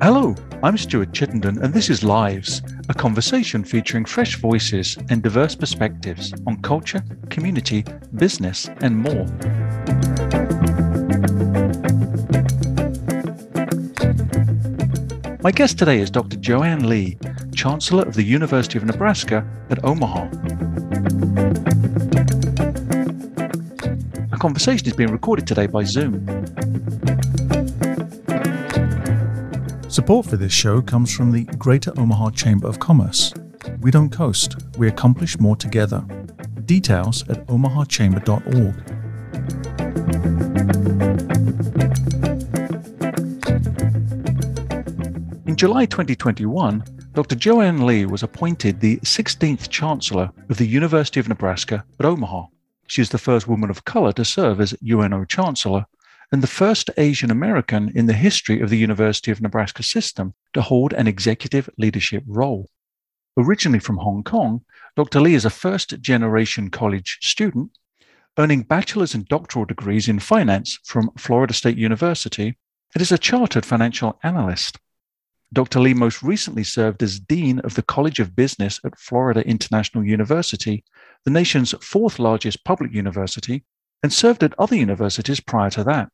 Hello, I'm Stuart Chittenden, and this is Lives, a conversation featuring fresh voices and diverse perspectives on culture, community, business, and more. My guest today is Dr. Joanne Li, Chancellor of the University of Nebraska at Omaha. A conversation is being recorded today by Zoom. Support for this show comes from the Greater Omaha Chamber of Commerce. We don't coast, we accomplish more together. Details at omahachamber.org. July 2021, Dr. Joanne Li was appointed the 16th Chancellor of the University of Nebraska at Omaha. She is the first woman of color to serve as UNO Chancellor and the first Asian American in the history of the University of Nebraska system to hold an executive leadership role. Originally from Hong Kong, Dr. Li is a first generation college student, earning bachelor's and doctoral degrees in finance from Florida State University and is a chartered financial analyst. Dr. Li most recently served as Dean of the College of Business at Florida International University, the nation's fourth largest public university, and served at other universities prior to that.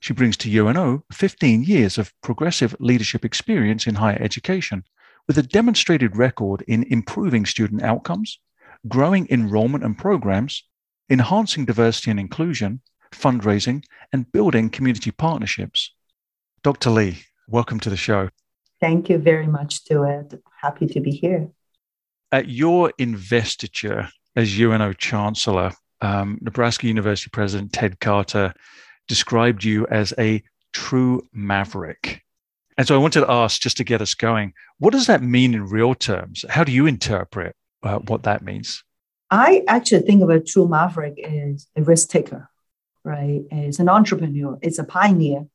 She brings to UNO 15 years of progressive leadership experience in higher education, with a demonstrated record in improving student outcomes, growing enrollment and programs, enhancing diversity and inclusion, fundraising, and building community partnerships. Dr. Li, welcome to the show. Thank you very much, Stuart. Happy to be here. At your investiture as UNO Chancellor, um, Nebraska University President Ted Carter described you as a true maverick. And so I wanted to ask, just to get us going, what does that mean in real terms? How do you interpret uh, what that means? I actually think of a true maverick as a risk taker, right? It's an entrepreneur, it's a pioneer,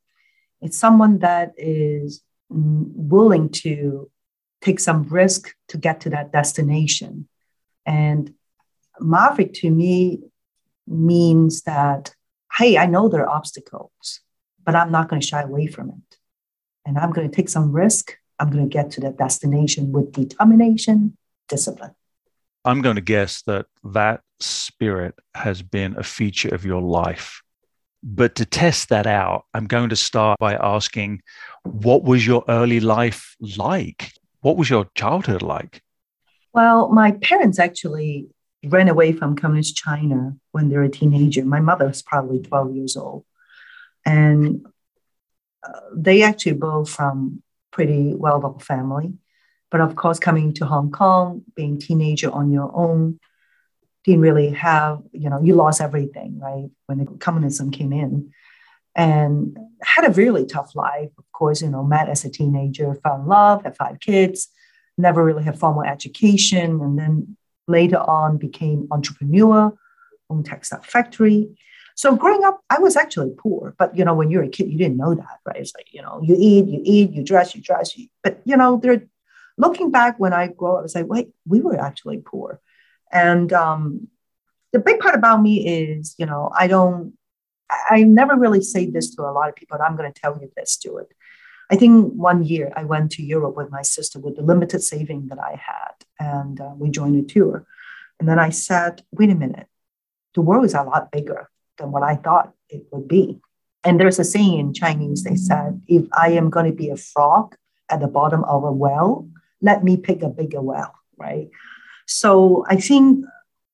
it's someone that is willing to take some risk to get to that destination. And maverick to me means that hey, I know there are obstacles, but I'm not going to shy away from it. And I'm going to take some risk. I'm going to get to that destination with determination, discipline. I'm going to guess that that spirit has been a feature of your life. But to test that out, I'm going to start by asking what was your early life like? What was your childhood like? Well, my parents actually ran away from communist China when they were a teenager. My mother was probably 12 years old. And uh, they actually both from pretty well-off family. But of course, coming to Hong Kong, being teenager on your own, didn't really have, you know, you lost everything, right? When the communism came in. And had a really tough life. Of course, you know, met as a teenager, fell in love, had five kids, never really had formal education, and then later on became entrepreneur, owned textile factory. So growing up, I was actually poor. But you know, when you're a kid, you didn't know that, right? It's like you know, you eat, you eat, you dress, you dress. You, but you know, they're looking back when I grow up, I was like, wait, we were actually poor. And um, the big part about me is, you know, I don't, I never really say this to a lot of people, but I'm going to tell you this, to Stuart. I think one year I went to Europe with my sister with the limited saving that I had, and uh, we joined a tour. And then I said, wait a minute, the world is a lot bigger than what I thought it would be. And there's a saying in Chinese, they said, if I am going to be a frog at the bottom of a well, let me pick a bigger well, right? So I think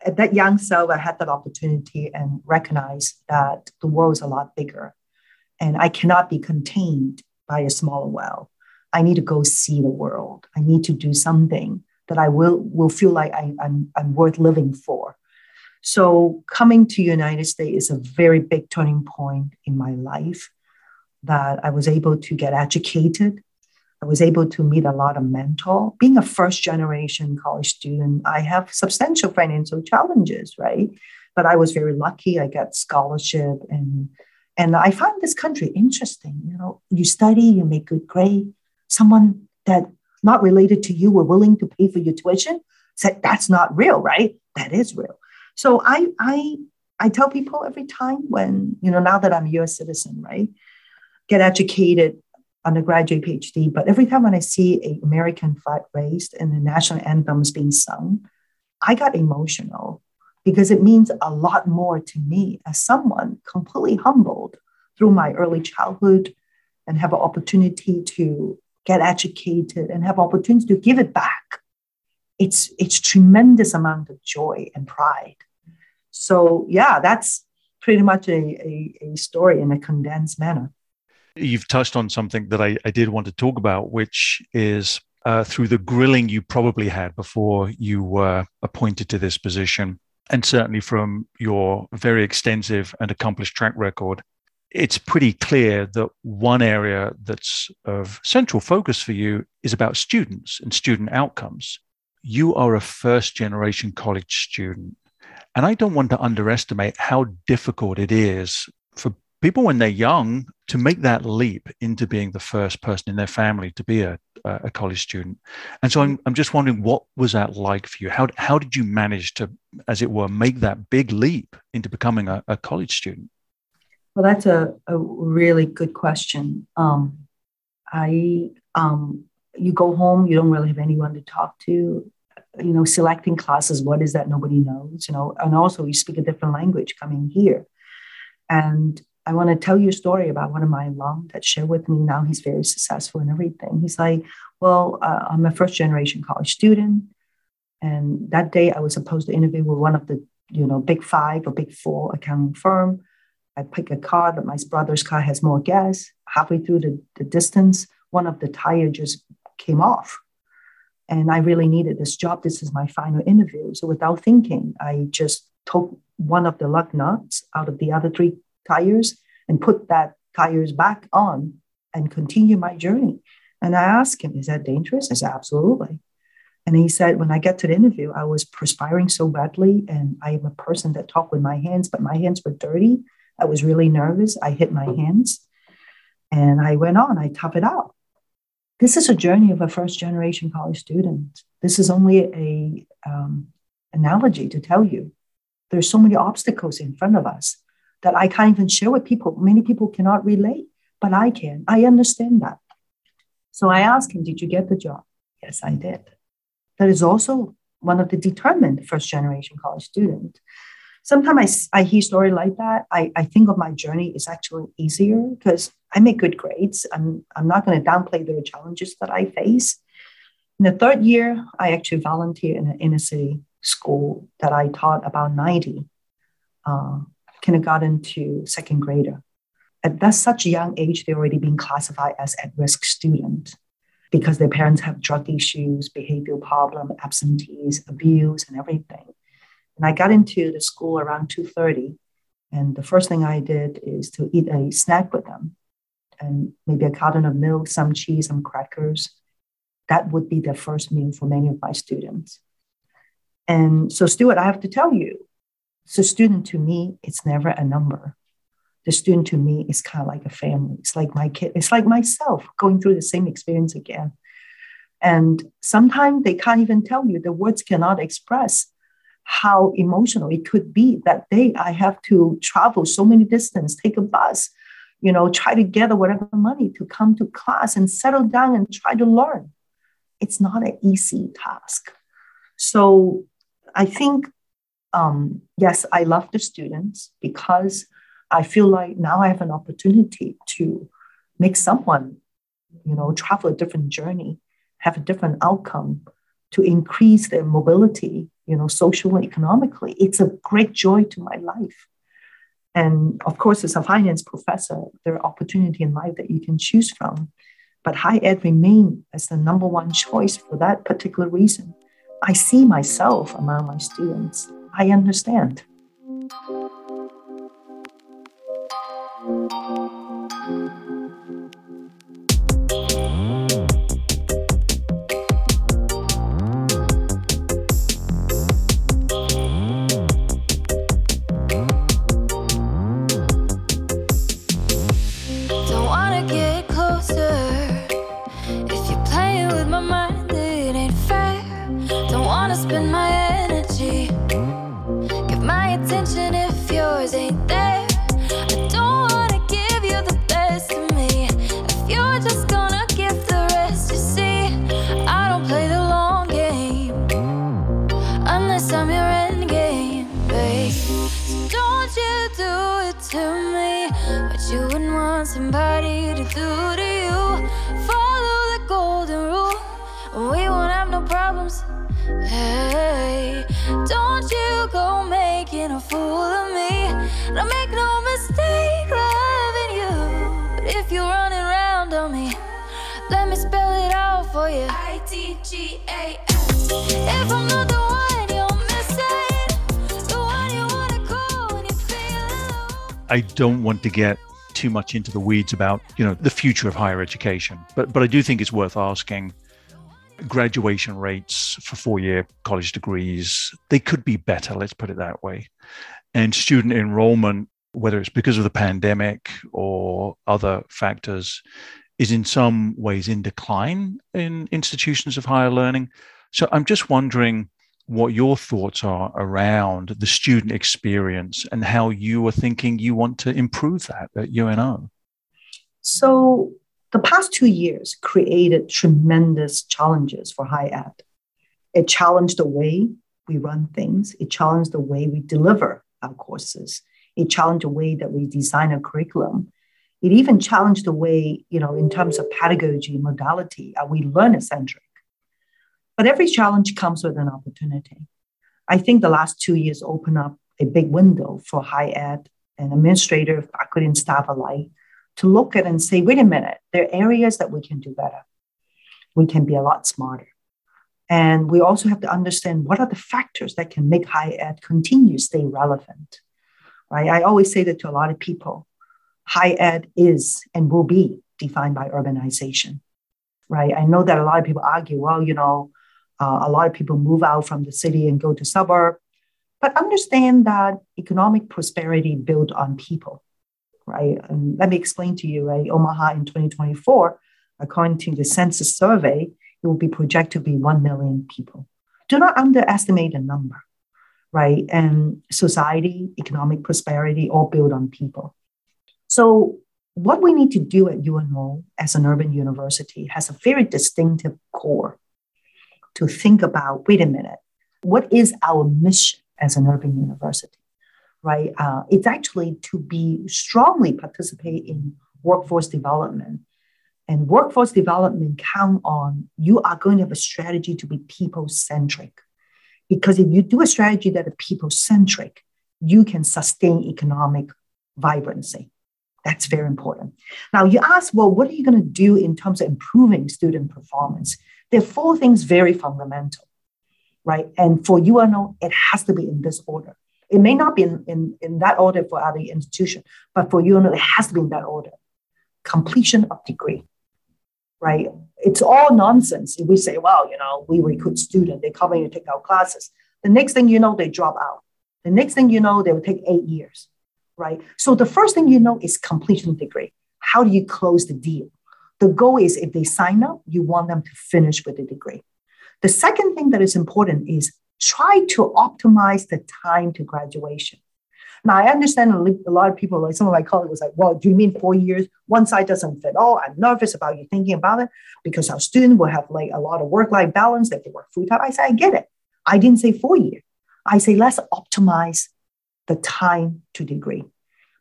at that young self, I had that opportunity and recognized that the world is a lot bigger. And I cannot be contained by a smaller well. I need to go see the world. I need to do something that I will, will feel like I, I'm, I'm worth living for. So coming to United States is a very big turning point in my life that I was able to get educated. I was able to meet a lot of mentor. Being a first generation college student, I have substantial financial challenges, right? But I was very lucky. I got scholarship and and I found this country interesting. You know, you study, you make good grade, someone that not related to you were willing to pay for your tuition? Said that's not real, right? That is real. So I I I tell people every time when, you know, now that I'm a US citizen, right? Get educated, undergraduate, PhD, but every time when I see an American flag raised and the national anthem is being sung, I got emotional because it means a lot more to me as someone completely humbled through my early childhood and have an opportunity to get educated and have opportunity to give it back. It's it's tremendous amount of joy and pride. So yeah, that's pretty much a, a, a story in a condensed manner. You've touched on something that I, I did want to talk about, which is uh, through the grilling you probably had before you were appointed to this position, and certainly from your very extensive and accomplished track record, it's pretty clear that one area that's of central focus for you is about students and student outcomes. You are a first generation college student. And I don't want to underestimate how difficult it is people when they're young to make that leap into being the first person in their family to be a, a college student. And so I'm, I'm just wondering, what was that like for you? How, how did you manage to, as it were, make that big leap into becoming a, a college student? Well, that's a, a really good question. Um, I, um, you go home, you don't really have anyone to talk to you know, selecting classes, what is that nobody knows, you know, and also you speak a different language coming here. And I want to tell you a story about one of my alum that shared with me. Now he's very successful in everything. He's like, well, uh, I'm a first generation college student. And that day I was supposed to interview with one of the, you know, big five or big four accounting firm. I pick a car that my brother's car has more gas. Halfway through the, the distance, one of the tire just came off and I really needed this job. This is my final interview. So without thinking, I just took one of the lug nuts out of the other three tires and put that tires back on and continue my journey. And I asked him, is that dangerous? I said, absolutely. And he said, when I get to the interview, I was perspiring so badly. And I am a person that talk with my hands, but my hands were dirty. I was really nervous. I hit my hands and I went on, I tough it out this is a journey of a first generation college student. This is only a um, analogy to tell you there's so many obstacles in front of us that I can't even share with people. Many people cannot relate, but I can. I understand that. So I asked him, Did you get the job? Yes, I did. That is also one of the determined first generation college students sometimes I, I hear story like that. I, I think of my journey is actually easier because I make good grades. I'm, I'm not going to downplay the challenges that I face. In the third year, I actually volunteered in an inner city school that I taught about 90 uh, kindergarten to second grader. At that such young age, they're already being classified as at-risk student because their parents have drug issues, behavioral problem, absentees, abuse, and everything. And I got into the school around 2:30, and the first thing I did is to eat a snack with them, and maybe a carton of milk, some cheese, some crackers. That would be the first meal for many of my students. And so, Stuart, I have to tell you, so student to me, it's never a number. The student to me is kind of like a family. It's like my kid. It's like myself going through the same experience again. And sometimes they can't even tell you. The words cannot express how emotional it could be that day. I have to travel so many distance, take a bus, you know, try to gather whatever money to come to class and settle down and try to learn. It's not an easy task. So I think, um, yes, I love the students because I feel like now I have an opportunity to make someone, you know, travel a different journey, have a different outcome, to increase their mobility you know, socially, economically. It's a great joy to my life. And of course, as a finance professor, there are opportunity in life that you can choose from. But high ed remain as the number one choice for that particular reason. I see myself among my students. I understand. I don't want to get too much into the weeds about, you know, the future of higher education. But but I do think it's worth asking graduation rates for four-year college degrees, they could be better, let's put it that way. And student enrollment whether it's because of the pandemic or other factors, is in some ways in decline in institutions of higher learning. So I'm just wondering what your thoughts are around the student experience and how you are thinking you want to improve that at UNO. So the past two years created tremendous challenges for high ed. It challenged the way we run things, it challenged the way we deliver our courses, it challenged the way that we design a curriculum. It even challenged the way, you know, in terms of pedagogy, modality, are we learner centric? But every challenge comes with an opportunity. I think the last two years open up a big window for high ed and administrator, faculty, and staff alike to look at and say, wait a minute, there are areas that we can do better. We can be a lot smarter. And we also have to understand what are the factors that can make high ed continue to stay relevant right? I always say that to a lot of people. High ed is and will be defined by urbanization, right? I know that a lot of people argue, well, you know, uh, a lot of people move out from the city and go to suburb, but understand that economic prosperity built on people, right? And let me explain to you, right? Omaha in 2024, according to the census survey, it will be projected to be 1 million people. Do not underestimate the number right? And society, economic prosperity, all built on people. So, what we need to do at UNO as an urban university has a very distinctive core to think about wait a minute, what is our mission as an urban university? Right? Uh, it's actually to be strongly participate in workforce development. And workforce development count on you are going to have a strategy to be people centric because if you do a strategy that is people centric, you can sustain economic vibrancy. That's very important. Now, you ask, well, what are you going to do in terms of improving student performance? There are four things very fundamental, right? And for UNO, it has to be in this order. It may not be in, in, in that order for other institutions, but for UNO, it has to be in that order. Completion of degree, right? It's all nonsense if we say, well, you know, we recruit students, they come in and take our classes. The next thing you know, they drop out. The next thing you know, they will take eight years, right? So the first thing you know is completion degree. How do you close the deal? The goal is if they sign up, you want them to finish with a degree. The second thing that is important is try to optimize the time to graduation. Now, I understand a lot of people, like some of my colleagues, was like, well, do you mean four years? One side doesn't fit. Oh, I'm nervous about you thinking about it because our student will have like a lot of work-life balance. They can work full time. I say, I get it. I didn't say four years. I say, let's optimize the time to degree.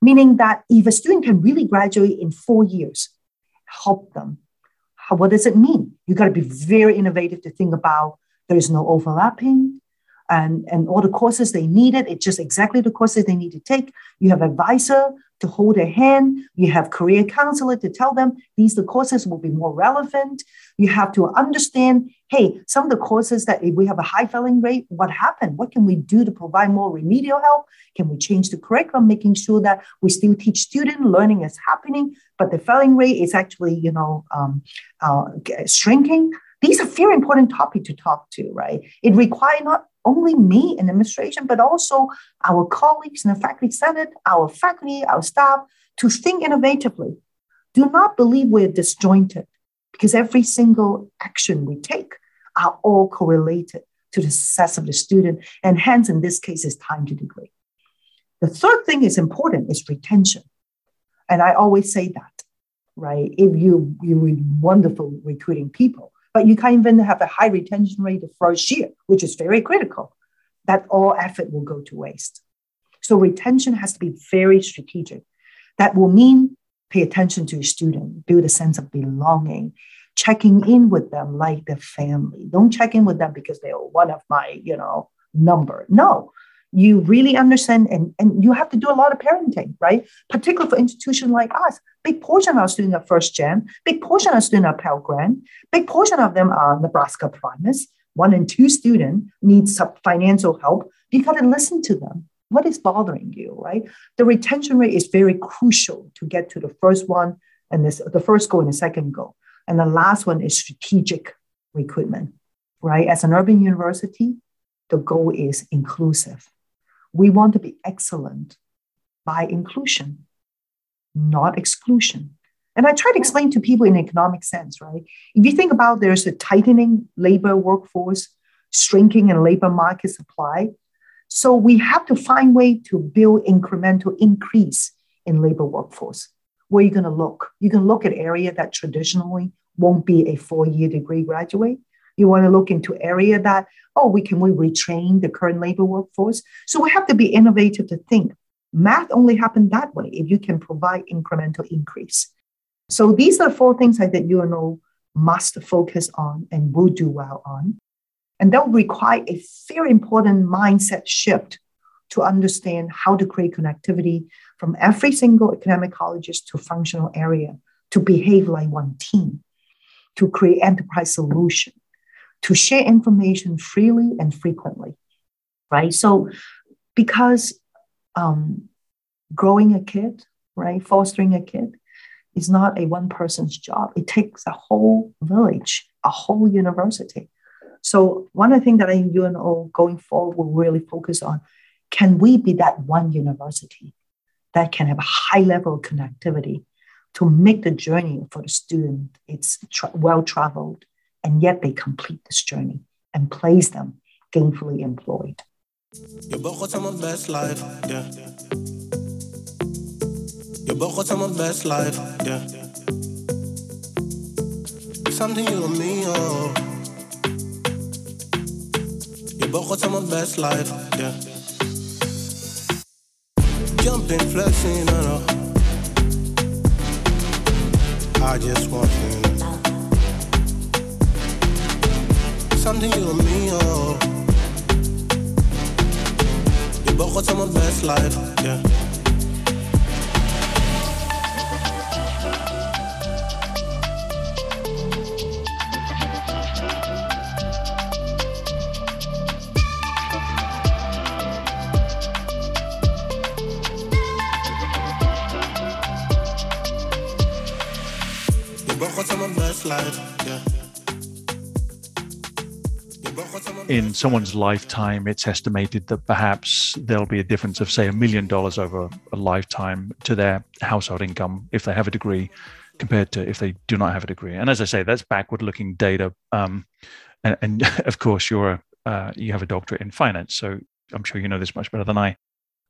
Meaning that if a student can really graduate in four years, help them. How, what does it mean? You got to be very innovative to think about there is no overlapping and, and all the courses they needed. It's just exactly the courses they need to take. You have advisor to hold their hand. You have career counselor to tell them these the courses will be more relevant. You have to understand, hey, some of the courses that if we have a high failing rate, what happened? What can we do to provide more remedial help? Can we change the curriculum, making sure that we still teach student learning is happening, but the failing rate is actually, you know, um, uh, shrinking? These are very important topic to talk to, right? It requires not only me in administration, but also our colleagues in the faculty senate, our faculty, our staff to think innovatively. Do not believe we're disjointed because every single action we take are all correlated to the success of the student. And hence, in this case, is time to degree. The third thing is important is retention. And I always say that, right? If you, you're wonderful recruiting people, but you can't even have a high retention rate the first year, which is very critical. That all effort will go to waste. So retention has to be very strategic. That will mean pay attention to your student, build a sense of belonging, checking in with them like the family. Don't check in with them because they are one of my, you know, number. No, you really understand and, and you have to do a lot of parenting, right? Particularly for institutions like us. Big portion of our students are first gen, big portion of our students are Pell Grant, big portion of them are Nebraska Promise. One and two student need some financial help. You got to listen to them. What is bothering you, right? The retention rate is very crucial to get to the first one and this, the first goal and the second goal. And the last one is strategic recruitment, right? As an urban university, the goal is inclusive we want to be excellent by inclusion, not exclusion. And I try to explain to people in economic sense, right? If you think about there's a tightening labor workforce, shrinking in labor market supply. So we have to find way to build incremental increase in labor workforce. Where are you going to look? You can look at area that traditionally won't be a four-year degree graduate. You want to look into area that, oh, we can we retrain the current labor workforce. So we have to be innovative to think. Math only happen that way if you can provide incremental increase. So these are four things I think UNO must focus on and will do well on. And that will require a very important mindset shift to understand how to create connectivity from every single academic to functional area to behave like one team, to create enterprise solution, to share information freely and frequently, right? So, because um, growing a kid, right, fostering a kid is not a one person's job. It takes a whole village, a whole university. So, one of the things that I think UNO going forward will really focus on can we be that one university that can have a high level of connectivity to make the journey for the student it's tra- well traveled and yet they complete this journey and place them gainfully employed. Je begon mijn best life, yeah. Je begon mijn best life, yeah. Something you and me, oh. Je begon mijn best life, yeah. Jumping, flexing, no, no. I just want you something you and me, oh. You both got my best life, yeah. In someone's lifetime, it's estimated that perhaps there'll be a difference of, say, a million dollars over a lifetime to their household income if they have a degree compared to if they do not have a degree. And as I say, that's backward looking data. Um, and, and, of course, you're uh, you have a doctorate in finance. So I'm sure you know this much better than I.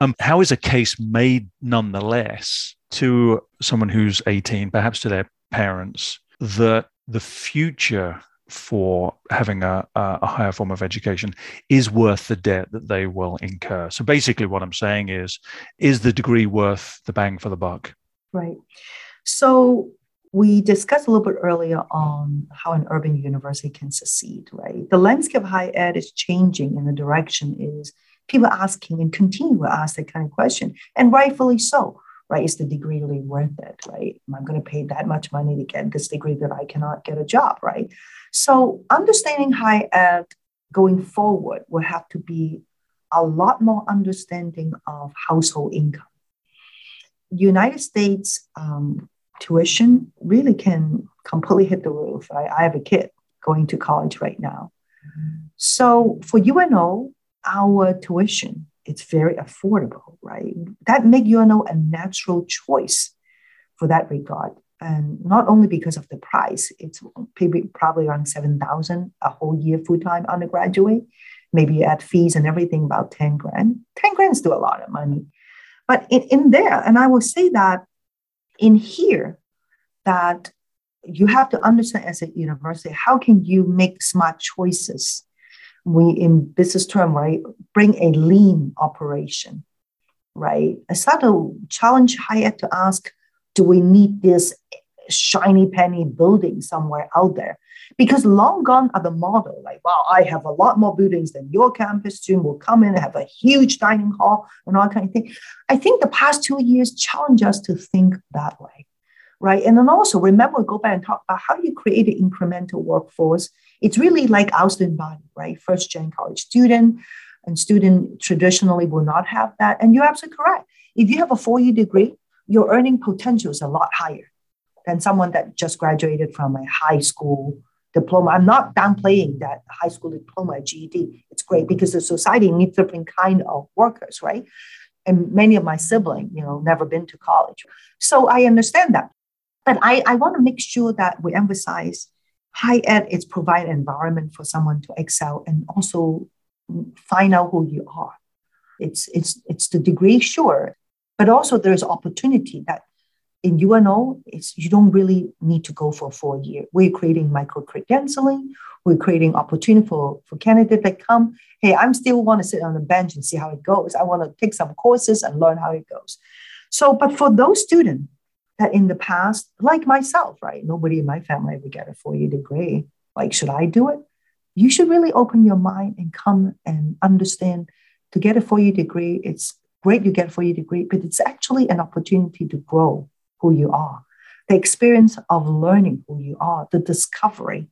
Um, how is a case made nonetheless to someone who's 18, perhaps to their parents, that the future for having a, a higher form of education is worth the debt that they will incur. So basically, what I'm saying is, is the degree worth the bang for the buck? Right. So we discussed a little bit earlier on how an urban university can succeed, right? The landscape of higher ed is changing and the direction is people asking and continue to ask that kind of question, and rightfully so, right? Is the degree really worth it, right? Am I going to pay that much money to get this degree that I cannot get a job, right? So understanding high ed going forward will have to be a lot more understanding of household income. United States um, tuition really can completely hit the roof. I, I have a kid going to college right now. So for UNO, our tuition it's very affordable, right? That make UNO a natural choice for that regard. And not only because of the price it's probably around 7000 a whole year full-time undergraduate maybe add fees and everything about 10 grand. 10 grand is still a lot of money. But in, in there and i will say that in here that you have to understand as a university how can you make smart choices we in business term right bring a lean operation right i start to challenge higher to ask do we need this shiny penny building somewhere out there. Because long gone are the model, like, wow, I have a lot more buildings than your campus student will come in and have a huge dining hall and all kind of thing. I think the past two years challenge us to think that way, right? And then also remember, go back and talk about how you create an incremental workforce. It's really like student body, right? First gen college student and student traditionally will not have that. And you're absolutely correct. If you have a four-year degree, your earning potential is a lot higher than someone that just graduated from a high school diploma. I'm not downplaying that high school diploma GED. It's great because the society needs different kind of workers, right? And many of my siblings, you know, never been to college. So I understand that. But I, I want to make sure that we emphasize high ed is provide environment for someone to excel and also find out who you are. It's it's it's the degree, sure, but also there's opportunity that in UNO, it's, you don't really need to go for four year. We're creating micro credentialing. We're creating opportunity for, for candidates that come. Hey, I'm still want to sit on the bench and see how it goes. I want to take some courses and learn how it goes. So, but for those students that in the past, like myself, right? Nobody in my family ever get a four year degree. Like, should I do it? You should really open your mind and come and understand to get a four year degree. It's great you get a four year degree, but it's actually an opportunity to grow who you are, the experience of learning who you are, the discovery,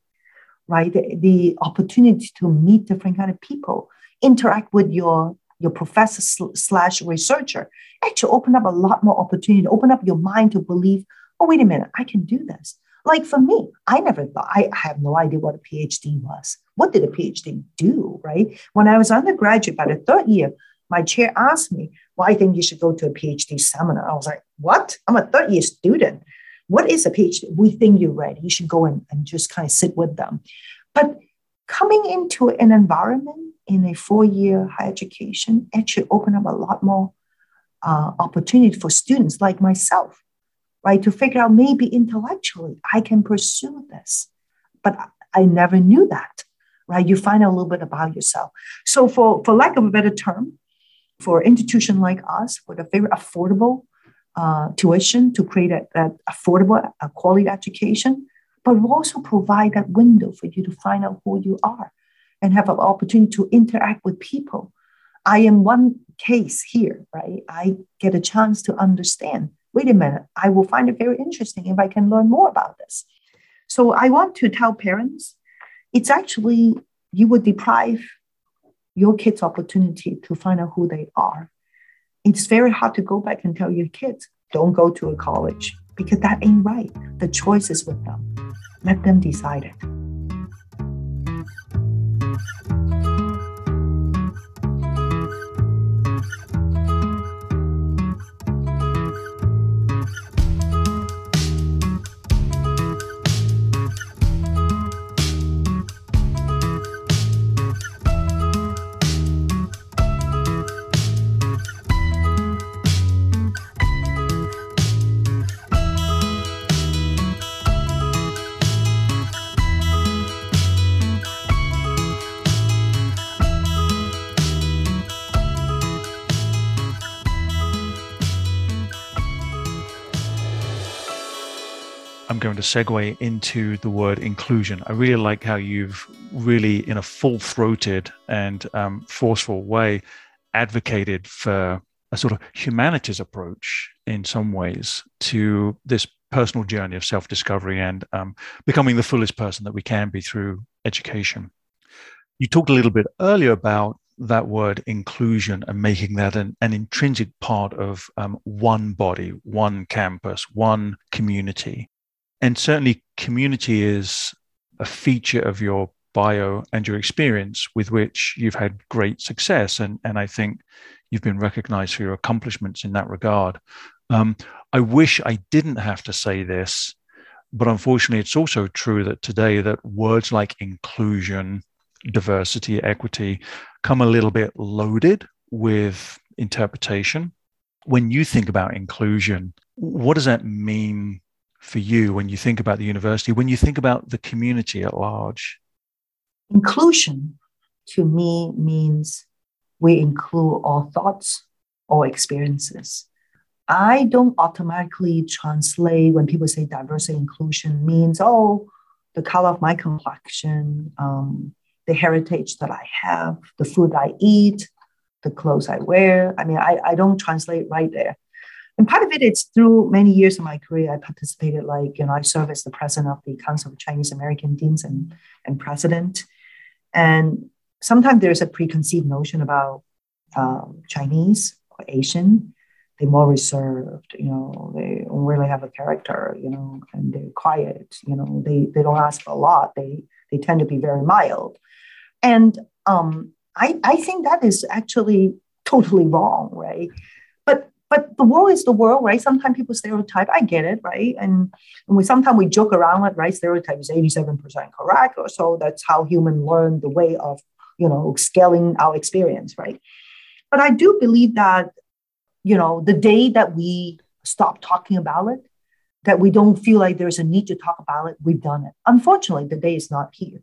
right? The, the opportunity to meet different kind of people, interact with your your professor slash researcher, actually open up a lot more opportunity, open up your mind to believe, oh, wait a minute, I can do this. Like for me, I never thought, I have no idea what a PhD was. What did a PhD do, right? When I was undergraduate, by the third year, my chair asked me, well, I think you should go to a PhD seminar. I was like, what? I'm a third year student. What is a PhD? We think you're ready. You should go in and just kind of sit with them. But coming into an environment in a four year higher education actually open up a lot more uh, opportunity for students like myself, right? To figure out maybe intellectually I can pursue this. But I never knew that, right? You find out a little bit about yourself. So, for, for lack of a better term, for an institution like us with a very affordable uh, tuition to create that affordable a quality education, but we also provide that window for you to find out who you are and have an opportunity to interact with people. I am one case here, right? I get a chance to understand. Wait a minute, I will find it very interesting if I can learn more about this. So I want to tell parents it's actually you would deprive your kids opportunity to find out who they are. It's very hard to go back and tell your kids, don't go to a college because that ain't right. The choice is with them. Let them decide it. To segue into the word inclusion. I really like how you've really, in a full throated and um, forceful way, advocated for a sort of humanities approach in some ways to this personal journey of self discovery and um, becoming the fullest person that we can be through education. You talked a little bit earlier about that word inclusion and making that an, an intrinsic part of um, one body, one campus, one community and certainly community is a feature of your bio and your experience with which you've had great success. And and I think you've been recognized for your accomplishments in that regard. Um, I wish I didn't have to say this but unfortunately it's also true that today that words like inclusion diversity equity come a little bit loaded with interpretation. When you think about inclusion what does that mean for you when you think about the university, when you think about the community at large? Inclusion to me means we include all thoughts, all experiences. I don't automatically translate when people say diversity inclusion means, oh, the color of my complexion, um, the heritage that I have, the food I eat, the clothes I wear. I mean, I, I don't translate right there. And part of it is through many years of my career, I participated, like, you know, I served as the president of the Council of Chinese American Deans and, and president. And sometimes there's a preconceived notion about um, Chinese or Asian. They're more reserved, you know, they don't really have a character, you know, and they're quiet, you know, they, they don't ask a lot. They, they tend to be very mild. And um, I, I think that is actually totally wrong, right? But the world is the world, right? Sometimes people stereotype. I get it, right? And, and we sometimes we joke around it, right? Stereotype is 87% correct, or so that's how human learn the way of, you know, scaling our experience, right? But I do believe that, you know, the day that we stop talking about it, that we don't feel like there's a need to talk about it, we've done it. Unfortunately, the day is not here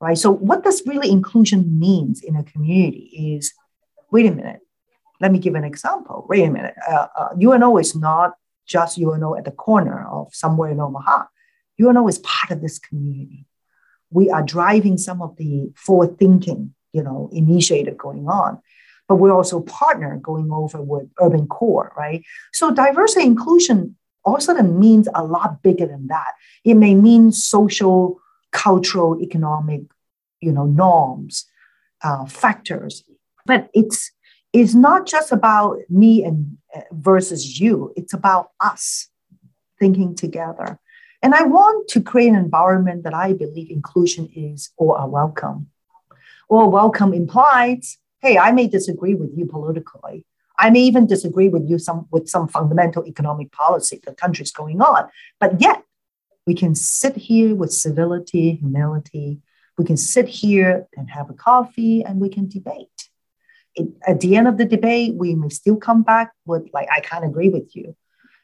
right? So what does really inclusion means in a community is, wait a minute, let me give an example. Wait a minute, uh, uh, UNO is not just UNO at the corner of somewhere in Omaha. UNO is part of this community. We are driving some of the forward thinking, you know, initiative going on, but we're also partner going over with Urban Core, right? So diversity inclusion also means a lot bigger than that. It may mean social cultural, economic, you know, norms, uh, factors. But it's it's not just about me and uh, versus you. It's about us thinking together. And I want to create an environment that I believe inclusion is or a welcome. Or welcome implies, hey, I may disagree with you politically. I may even disagree with you some with some fundamental economic policy the country's going on. But yet we can sit here with civility, humility. We can sit here and have a coffee and we can debate. It, at the end of the debate, we may still come back with, like, I can't agree with you,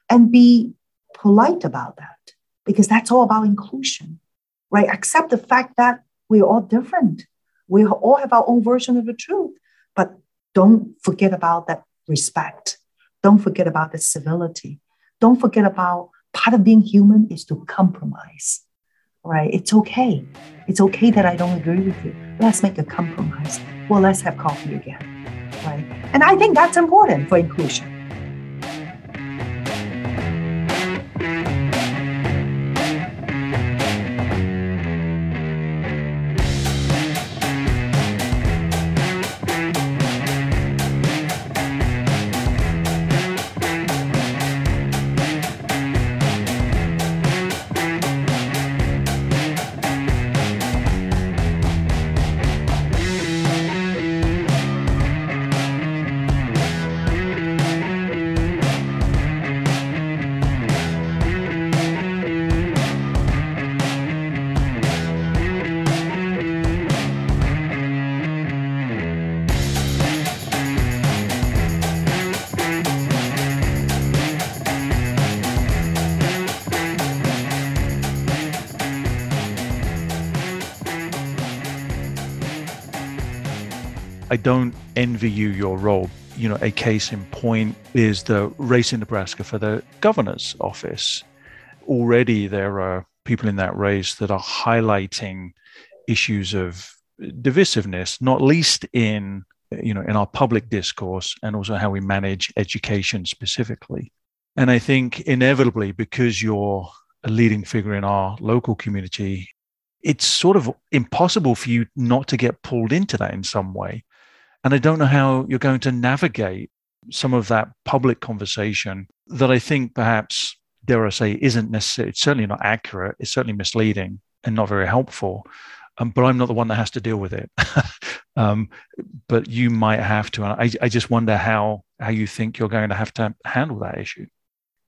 and be polite about that because that's all about inclusion, right? Accept the fact that we're all different. We all have our own version of the truth, but don't forget about that respect. Don't forget about the civility. Don't forget about part of being human is to compromise, right? It's okay. It's okay that I don't agree with you. Let's make a compromise. Well, let's have coffee again, And I think that's important for inclusion. I don't envy you your role. You know, a case in point is the race in Nebraska for the governor's office. Already there are people in that race that are highlighting issues of divisiveness, not least in you know in our public discourse and also how we manage education specifically. And I think inevitably, because you're a leading figure in our local community, it's sort of impossible for you not to get pulled into that in some way. And I don't know how you're going to navigate some of that public conversation that I think perhaps, dare I say, isn't necessarily, it's certainly not accurate. It's certainly misleading and not very helpful. Um, but I'm not the one that has to deal with it. um, but you might have to. And I, I just wonder how, how you think you're going to have to handle that issue.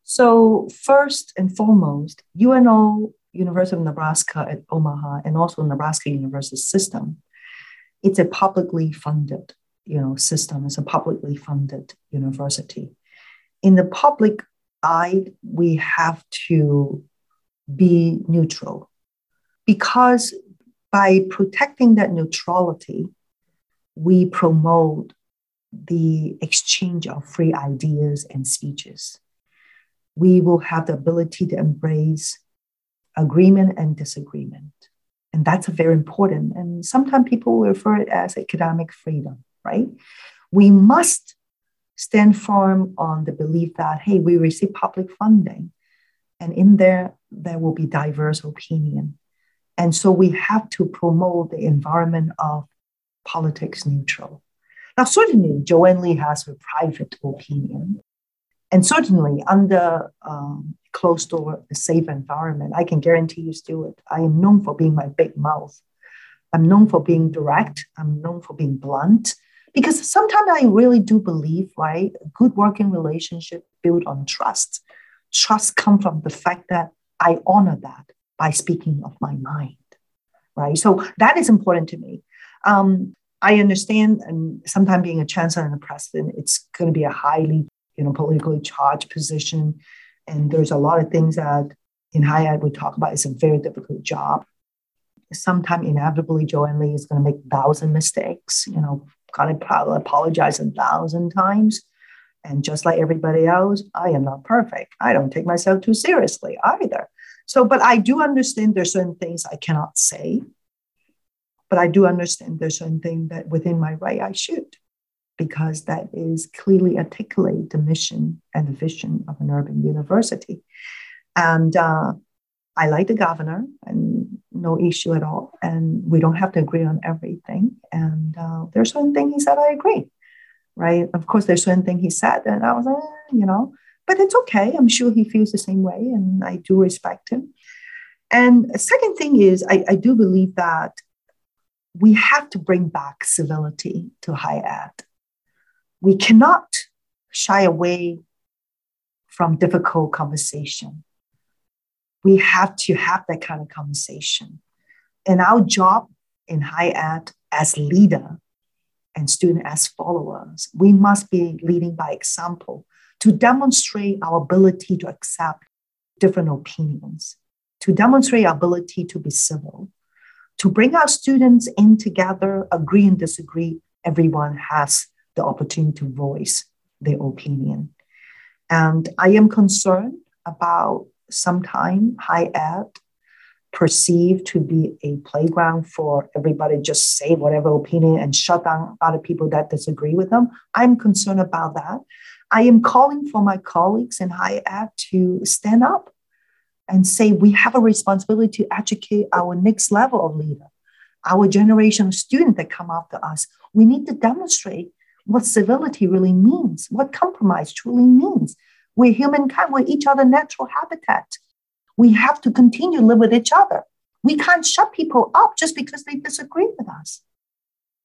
So, first and foremost, UNO, University of Nebraska at Omaha, and also Nebraska University System, it's a publicly funded you know system is a publicly funded university in the public eye we have to be neutral because by protecting that neutrality we promote the exchange of free ideas and speeches. We will have the ability to embrace agreement and disagreement. And that's very important. And sometimes people refer it as academic freedom, right? We must stand firm on the belief that, hey, we receive public funding. And in there, there will be diverse opinion. And so we have to promote the environment of politics neutral. Now, certainly, Joanne Li has her private opinion. And certainly, under um, closed door, a safe environment, I can guarantee you, Stuart, I am known for being my big mouth. I'm known for being direct. I'm known for being blunt. Because sometimes I really do believe, right, a good working relationship built on trust. Trust comes from the fact that I honor that by speaking of my mind, right? So that is important to me. Um, I understand, and sometimes being a chancellor and a president, it's going to be a highly, you know, politically charged position, and there's a lot of things that in high ed we talk about. It's a very difficult job. Sometimes inevitably, Joanne Li is going to make thousand mistakes. You know, gotta apologize a thousand times. And just like everybody else, I am not perfect. I don't take myself too seriously either. So, but I do understand there's certain things I cannot say but I do understand there's certain thing that within my right I should, because that is clearly articulate the mission and the vision of an urban university. And uh, I like the governor and no issue at all. And we don't have to agree on everything. And uh, there's certain things he said I agree, right? Of course, there's certain thing he said, and I was like, eh, you know, but it's okay. I'm sure he feels the same way, and I do respect him. And second thing is, I, I do believe that we have to bring back civility to high ed. We cannot shy away from difficult conversation. We have to have that kind of conversation. And our job in high ed as leader and student as followers, we must be leading by example to demonstrate our ability to accept different opinions, to demonstrate our ability to be civil, to bring our students in together, agree and disagree, everyone has the opportunity to voice their opinion. And I am concerned about sometime high ed perceived to be a playground for everybody just say whatever opinion and shut down other people that disagree with them. I'm concerned about that. I am calling for my colleagues in high ed to stand up and say we have a responsibility to educate our next level of leader, our generation of students that come after us. We need to demonstrate what civility really means, what compromise truly means. We're humankind, we're each other natural habitat. We have to continue to live with each other. We can't shut people up just because they disagree with us.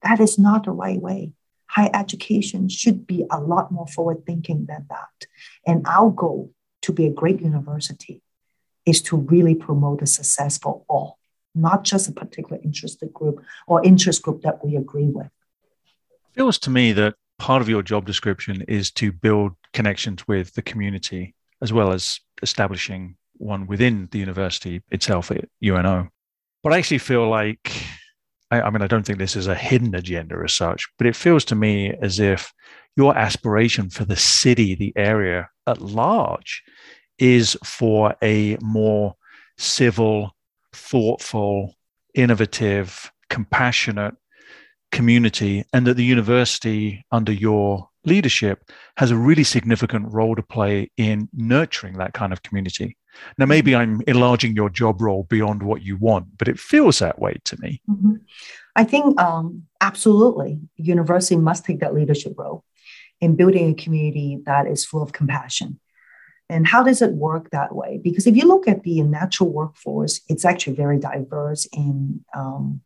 That is not the right way. Higher education should be a lot more forward thinking than that. And our goal to be a great university is to really promote the success for all, not just a particular interested group or interest group that we agree with. It feels to me that part of your job description is to build connections with the community as well as establishing one within the university itself at UNO. But I actually feel like, I, I mean, I don't think this is a hidden agenda as such, but it feels to me as if your aspiration for the city, the area at large, is for a more civil, thoughtful, innovative, compassionate community, and that the university, under your leadership, has a really significant role to play in nurturing that kind of community. Now, maybe I'm enlarging your job role beyond what you want, but it feels that way to me. Mm-hmm. I think um, absolutely, university must take that leadership role in building a community that is full of compassion and how does it work that way? Because if you look at the natural workforce, it's actually very diverse in um,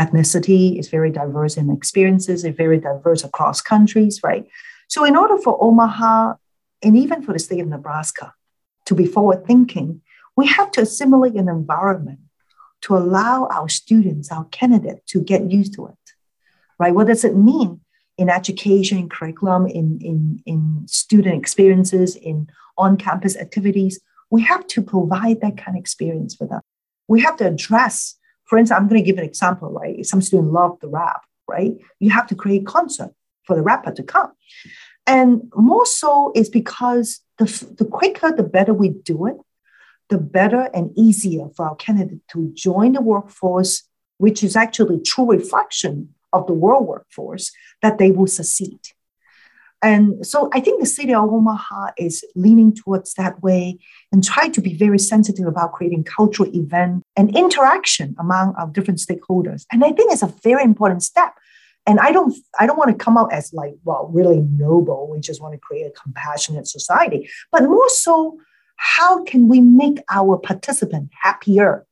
ethnicity, it's very diverse in experiences, it's very diverse across countries, right? So, in order for Omaha and even for the state of Nebraska to be forward thinking, we have to assimilate an environment to allow our students, our candidates, to get used to it, right? What does it mean in education, in curriculum, in, in, in student experiences, in on campus activities, we have to provide that kind of experience for them. We have to address, for instance, I'm going to give an example, right? Some students love the rap, right? You have to create concert for the rapper to come. And more so is because the, the quicker, the better we do it, the better and easier for our candidate to join the workforce, which is actually true reflection of the world workforce, that they will succeed. And so I think the city of Omaha is leaning towards that way and try to be very sensitive about creating cultural event and interaction among our different stakeholders. And I think it's a very important step. And I don't I don't want to come out as like, well, really noble. We just want to create a compassionate society, but more so, how can we make our participant happier,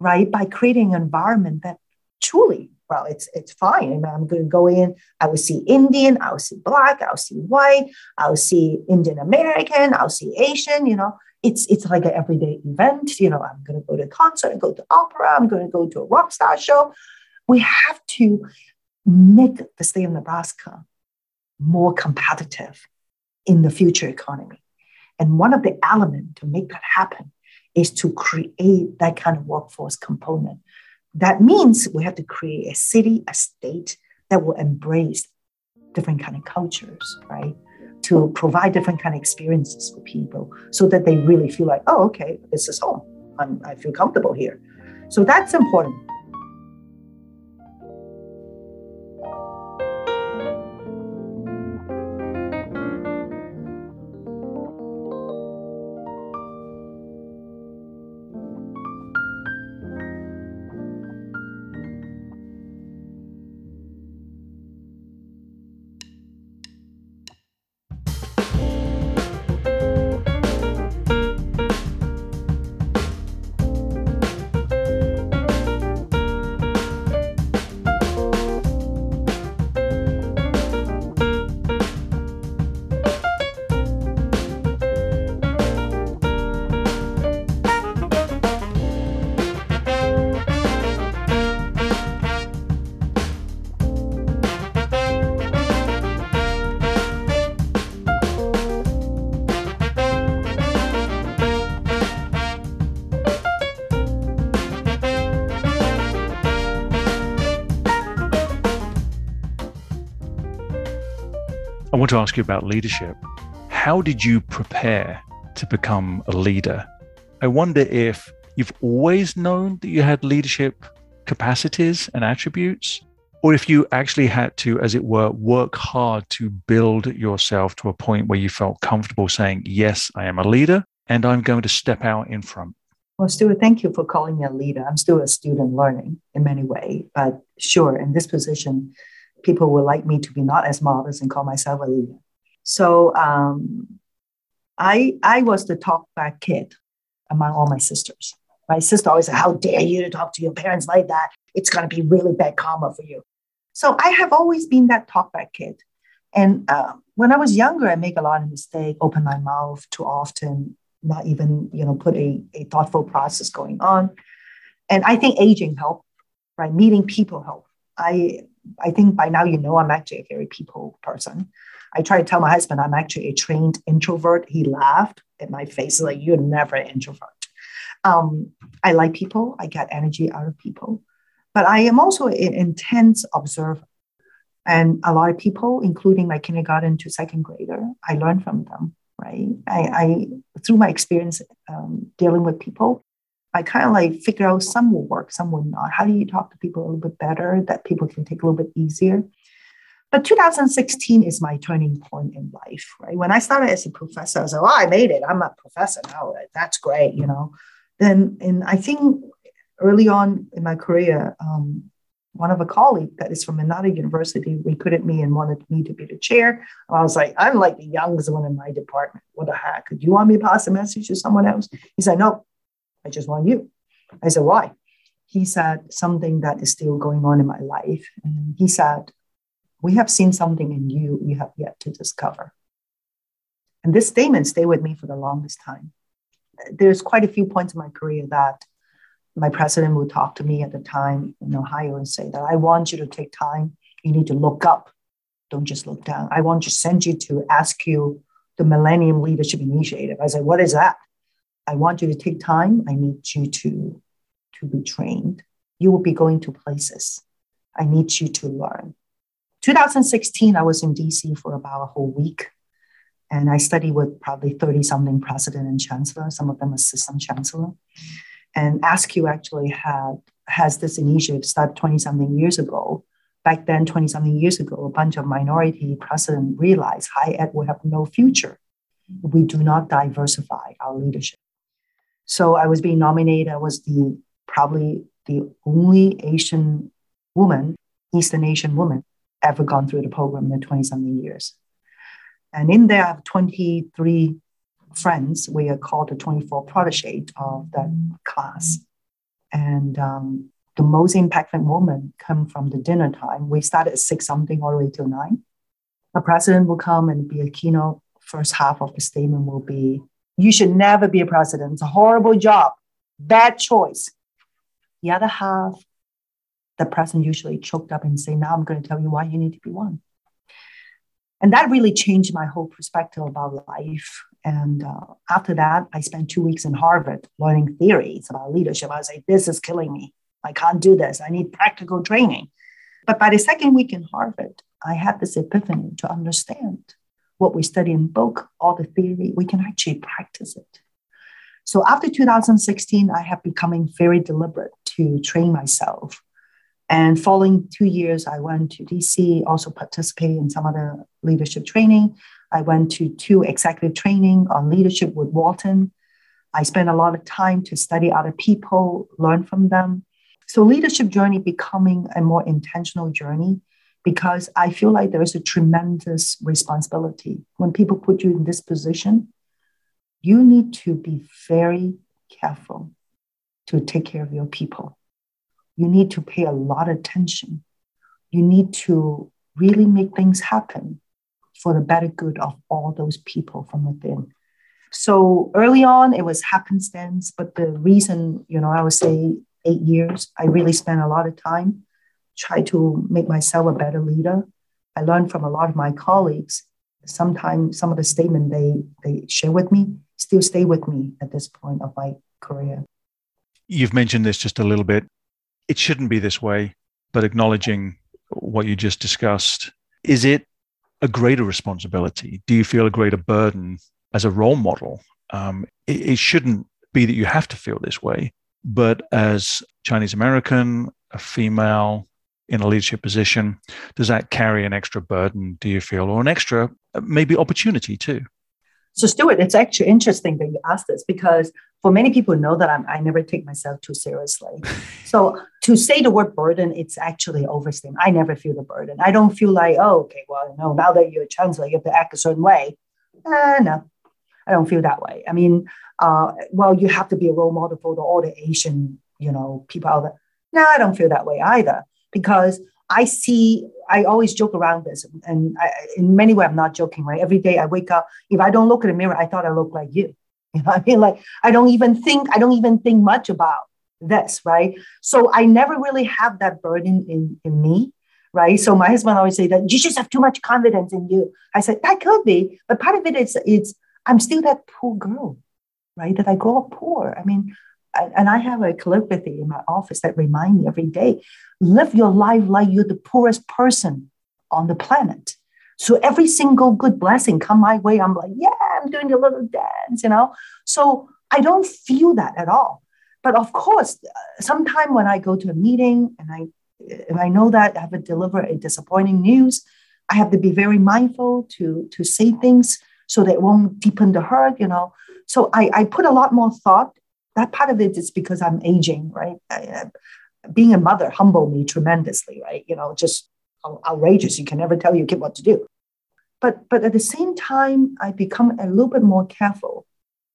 right? By creating an environment that truly well, it's it's fine. I'm going to go in. I will see Indian. I'll see black. I'll see white. I'll see Indian American. I'll see Asian. You know, it's it's like an everyday event. You know, I'm going to go to a concert, I go to opera. I'm going to go to a rock star show. We have to make the state of Nebraska more competitive in the future economy. And one of the elements to make that happen is to create that kind of workforce component that means we have to create a city, a state that will embrace different kind of cultures, right? To provide different kind of experiences for people so that they really feel like, oh, okay, this is home. I'm, I feel comfortable here. So that's important. Want to ask you about leadership. How did you prepare to become a leader? I wonder if you've always known that you had leadership capacities and attributes, or if you actually had to, as it were, work hard to build yourself to a point where you felt comfortable saying, Yes, I am a leader and I'm going to step out in front. Well, Stuart, thank you for calling me a leader. I'm still a student learning in many ways, but sure, in this position, people would like me to be not as modest and call myself a leader. So um, I I was the talk back kid among all my sisters. My sister always said, "How dare you to talk to your parents like that? It's going to be really bad karma for you." So I have always been that talk back kid. And uh, when I was younger, I make a lot of mistakes, open my mouth too often, not even you know put a, a thoughtful process going on. And I think aging helped, right? Meeting people help. I I think by now you know I'm actually a very people person. I try to tell my husband I'm actually a trained introvert. He laughed at my face, like, You're never an introvert. Um, I like people, I get energy out of people, but I am also an intense observer. And a lot of people, including my kindergarten to second grader, I learn from them, right? I, I through my experience um, dealing with people, I kind of like figure out some will work, some will not. How do you talk to people a little bit better that people can take a little bit easier? But 2016 is my turning point in life, right? When I started as a professor, I was like, oh, I made it. I'm a professor now. That's great, you know. Then, and I think early on in my career, um, one of a colleague that is from another university recruited me and wanted me to be the chair. I was like, I'm like the youngest one in my department. What the heck? Do you want me to pass a message to someone else? He said, no, I just want you. I said, why? He said, something that is still going on in my life. And he said, we have seen something in you you have yet to discover. And this statement stayed with me for the longest time. There's quite a few points in my career that my president would talk to me at the time in Ohio and say that I want you to take time. You need to look up. Don't just look down. I want to send you to AASCU the Millennium Leadership Initiative. I said, what is that? I want you to take time. I need you to, to be trained. You will be going to places. I need you to learn, 2016, I was in DC for about a whole week. And I studied with probably 30 something president and chancellor, some of them assistant chancellor. And AASCU actually had has this initiative started 20 something years ago. Back then, 20 something years ago, a bunch of minority presidents realized high ed will have no future if we do not diversify our leadership. So I was being nominated. I was the probably the only Asian woman, Eastern Asian woman, ever gone through the program in the 20 something years. And in there, I have 23 friends. We are called the 24 protege of that class. And um, the most impactful moment come from the dinner time. We started at six something all the way till nine. The president will come and be a keynote. First half of the statement will be, you should never be a president. It's a horrible job. Bad choice. The other half, the president usually choked up and say, now I'm going to tell you why you need to be one. And that really changed my whole perspective about life. And uh, after that, I spent two weeks in Harvard learning theories about leadership. I was like, this is killing me. I can't do this. I need practical training. But by the second week in Harvard, I had this epiphany to understand what we study in book, all the theory, we can actually practice it. So after 2016, I have becoming very deliberate to train myself and following two years, I went to DC, also participate in some other leadership training. I went to two executive training on leadership with Wharton. I spent a lot of time to study other people, learn from them. So leadership journey becoming a more intentional journey because I feel like there is a tremendous responsibility. When people put you in this position, you need to be very careful to take care of your people you need to pay a lot of attention. You need to really make things happen for the better good of all those people from within. So early on, it was happenstance, but the reason, you know, I would say eight years, I really spent a lot of time try to make myself a better leader. I learned from a lot of my colleagues. Sometimes some of the statement they they share with me still stay with me at this point of my career. You've mentioned this just a little bit it shouldn't be this way, but acknowledging what you just discussed, is it a greater responsibility? Do you feel a greater burden as a role model? Um, it, it shouldn't be that you have to feel this way, but as Chinese American, a female in a leadership position, does that carry an extra burden, do you feel, or an extra maybe opportunity too? So, Stuart, it's actually interesting that you asked this because for many people know that I'm, I never take myself too seriously. so to say the word burden, it's actually overstatement. I never feel the burden. I don't feel like, oh, okay, well, no, now that you're a chancellor, you have to act a certain way. Uh, no, I don't feel that way. I mean, uh, well, you have to be a role model for the, all the Asian, you know, people out there. No, I don't feel that way either because I see, I always joke around this, and I, in many ways, I'm not joking, right? Every day I wake up, if I don't look in the mirror, I thought I look like you. You know, I mean, like I don't even think, I don't even think much about this, right? So I never really have that burden in, in me, right? So my husband always say that you just have too much confidence in you. I said, that could be, but part of it is it's I'm still that poor girl, right? That I grow up poor. I mean, and I have a calligraphy in my office that remind me every day, live your life like you're the poorest person on the planet. So every single good blessing come my way, I'm like, yeah, I'm doing a little dance, you know. So I don't feel that at all. But of course, sometime when I go to a meeting and I if I know that I have to deliver a disappointing news, I have to be very mindful to to say things so that won't deepen the hurt, you know. So I, I put a lot more thought. That part of it is because I'm aging, right? I, being a mother humbled me tremendously, right? You know, just outrageous. You can never tell your kid what to do. But but at the same time, I become a little bit more careful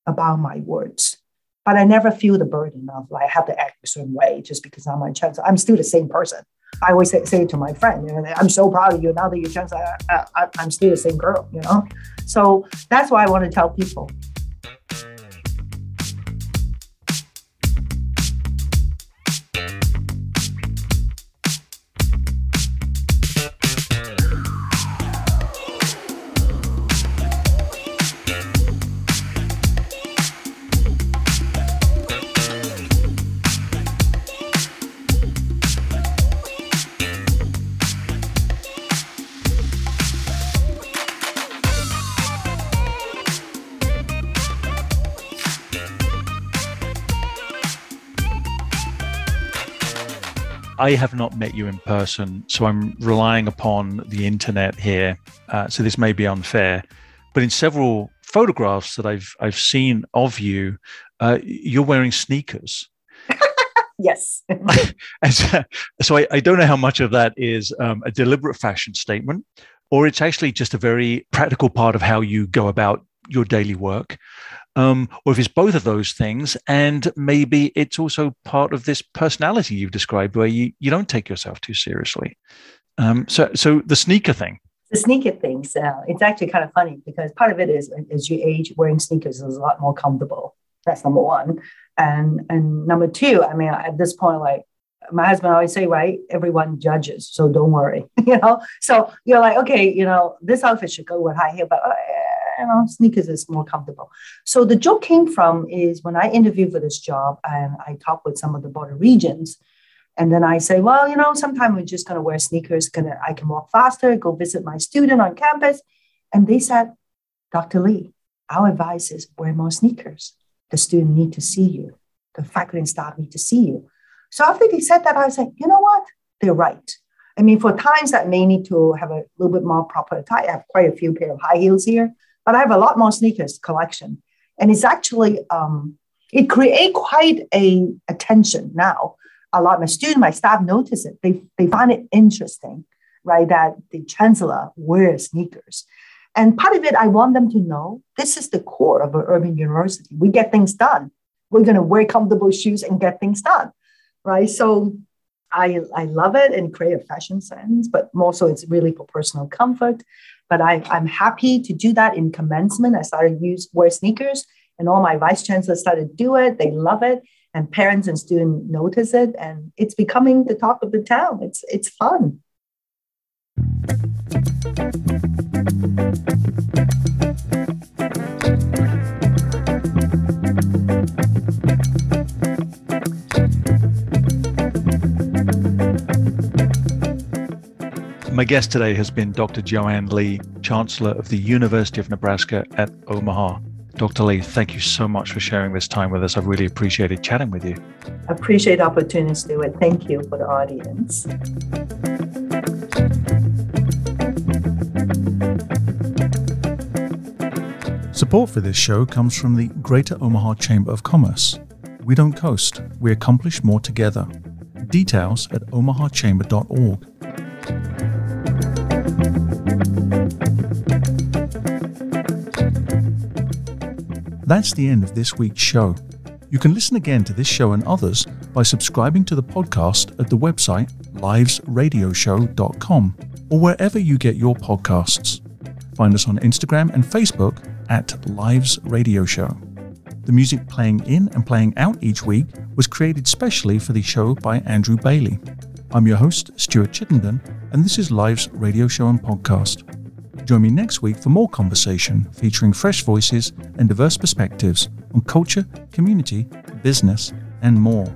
about my words. But I never feel the burden of like I have to act a certain way just because I'm my child. I'm still the same person. I always say, say to my friend, you know, I'm so proud of you now that you're trans. I, I, I'm still the same girl, you know. So that's why I want to tell people I have not met you in person, so I'm relying upon the internet here. Uh, so this may be unfair, but in several photographs that I've I've seen of you, uh, you're wearing sneakers. yes. so, so I, I, don't know how much of that is um, a deliberate fashion statement, or it's actually just a very practical part of how you go about your daily work um, or if it's both of those things, and maybe it's also part of this personality you've described where you, you don't take yourself too seriously. Um, so, so the sneaker thing. The sneaker thing, so it's actually kind of funny because part of it is as you age, wearing sneakers is a lot more comfortable. That's number one, and and number two, I mean, at this point, like my husband always say, right, everyone judges, so don't worry, you know. So you're like, okay, you know, this outfit should go with high heel, but uh, you know, sneakers is more comfortable. So the joke came from is when I interviewed for this job and I talked with some of the Board of Regents. And then I say, well, you know, sometimes we're just to wear sneakers. Gonna, I can walk faster, go visit my student on campus. And they said, Dr. Li, our advice is wear more sneakers. The student need to see you. The faculty and staff need to see you. So after they said that, I was like, you know what? They're right. I mean, for times that may need to have a little bit more proper tie, I have quite a few pair of high heels here but I have a lot more sneakers collection. And it's actually, um, it create quite a attention now. A lot of my students, my staff notice it. They, they find it interesting, right? That the chancellor wears sneakers. And part of it, I want them to know this is the core of an urban university. We get things done. We're going to wear comfortable shoes and get things done, right? So I, I love it and create a fashion sense, but more so it's really for personal comfort. But I, I'm happy to do that in commencement. I started use wear sneakers, and all my vice chancellors started to do it. They love it, and parents and students notice it, and it's becoming the talk of the town. It's it's fun. My guest today has been Dr. Joanne Li, Chancellor of the University of Nebraska at Omaha. Dr. Li, thank you so much for sharing this time with us. I've really appreciated chatting with you. I Appreciate the opportunity to do it. Thank you for the audience. Support for this show comes from the Greater Omaha Chamber of Commerce. We don't coast, we accomplish more together. Details at omahachamber.org. That's the end of this week's show. You can listen again to this show and others by subscribing to the podcast at the website livesradioshow.com or wherever you get your podcasts. Find us on Instagram and Facebook at Lives Radio Show. The music playing in and playing out each week was created specially for the show by Andrew Bailey. I'm your host, Stuart Chittenden, and this is Live's radio show and podcast. Join me next week for more conversation featuring fresh voices and diverse perspectives on culture, community, business, and more.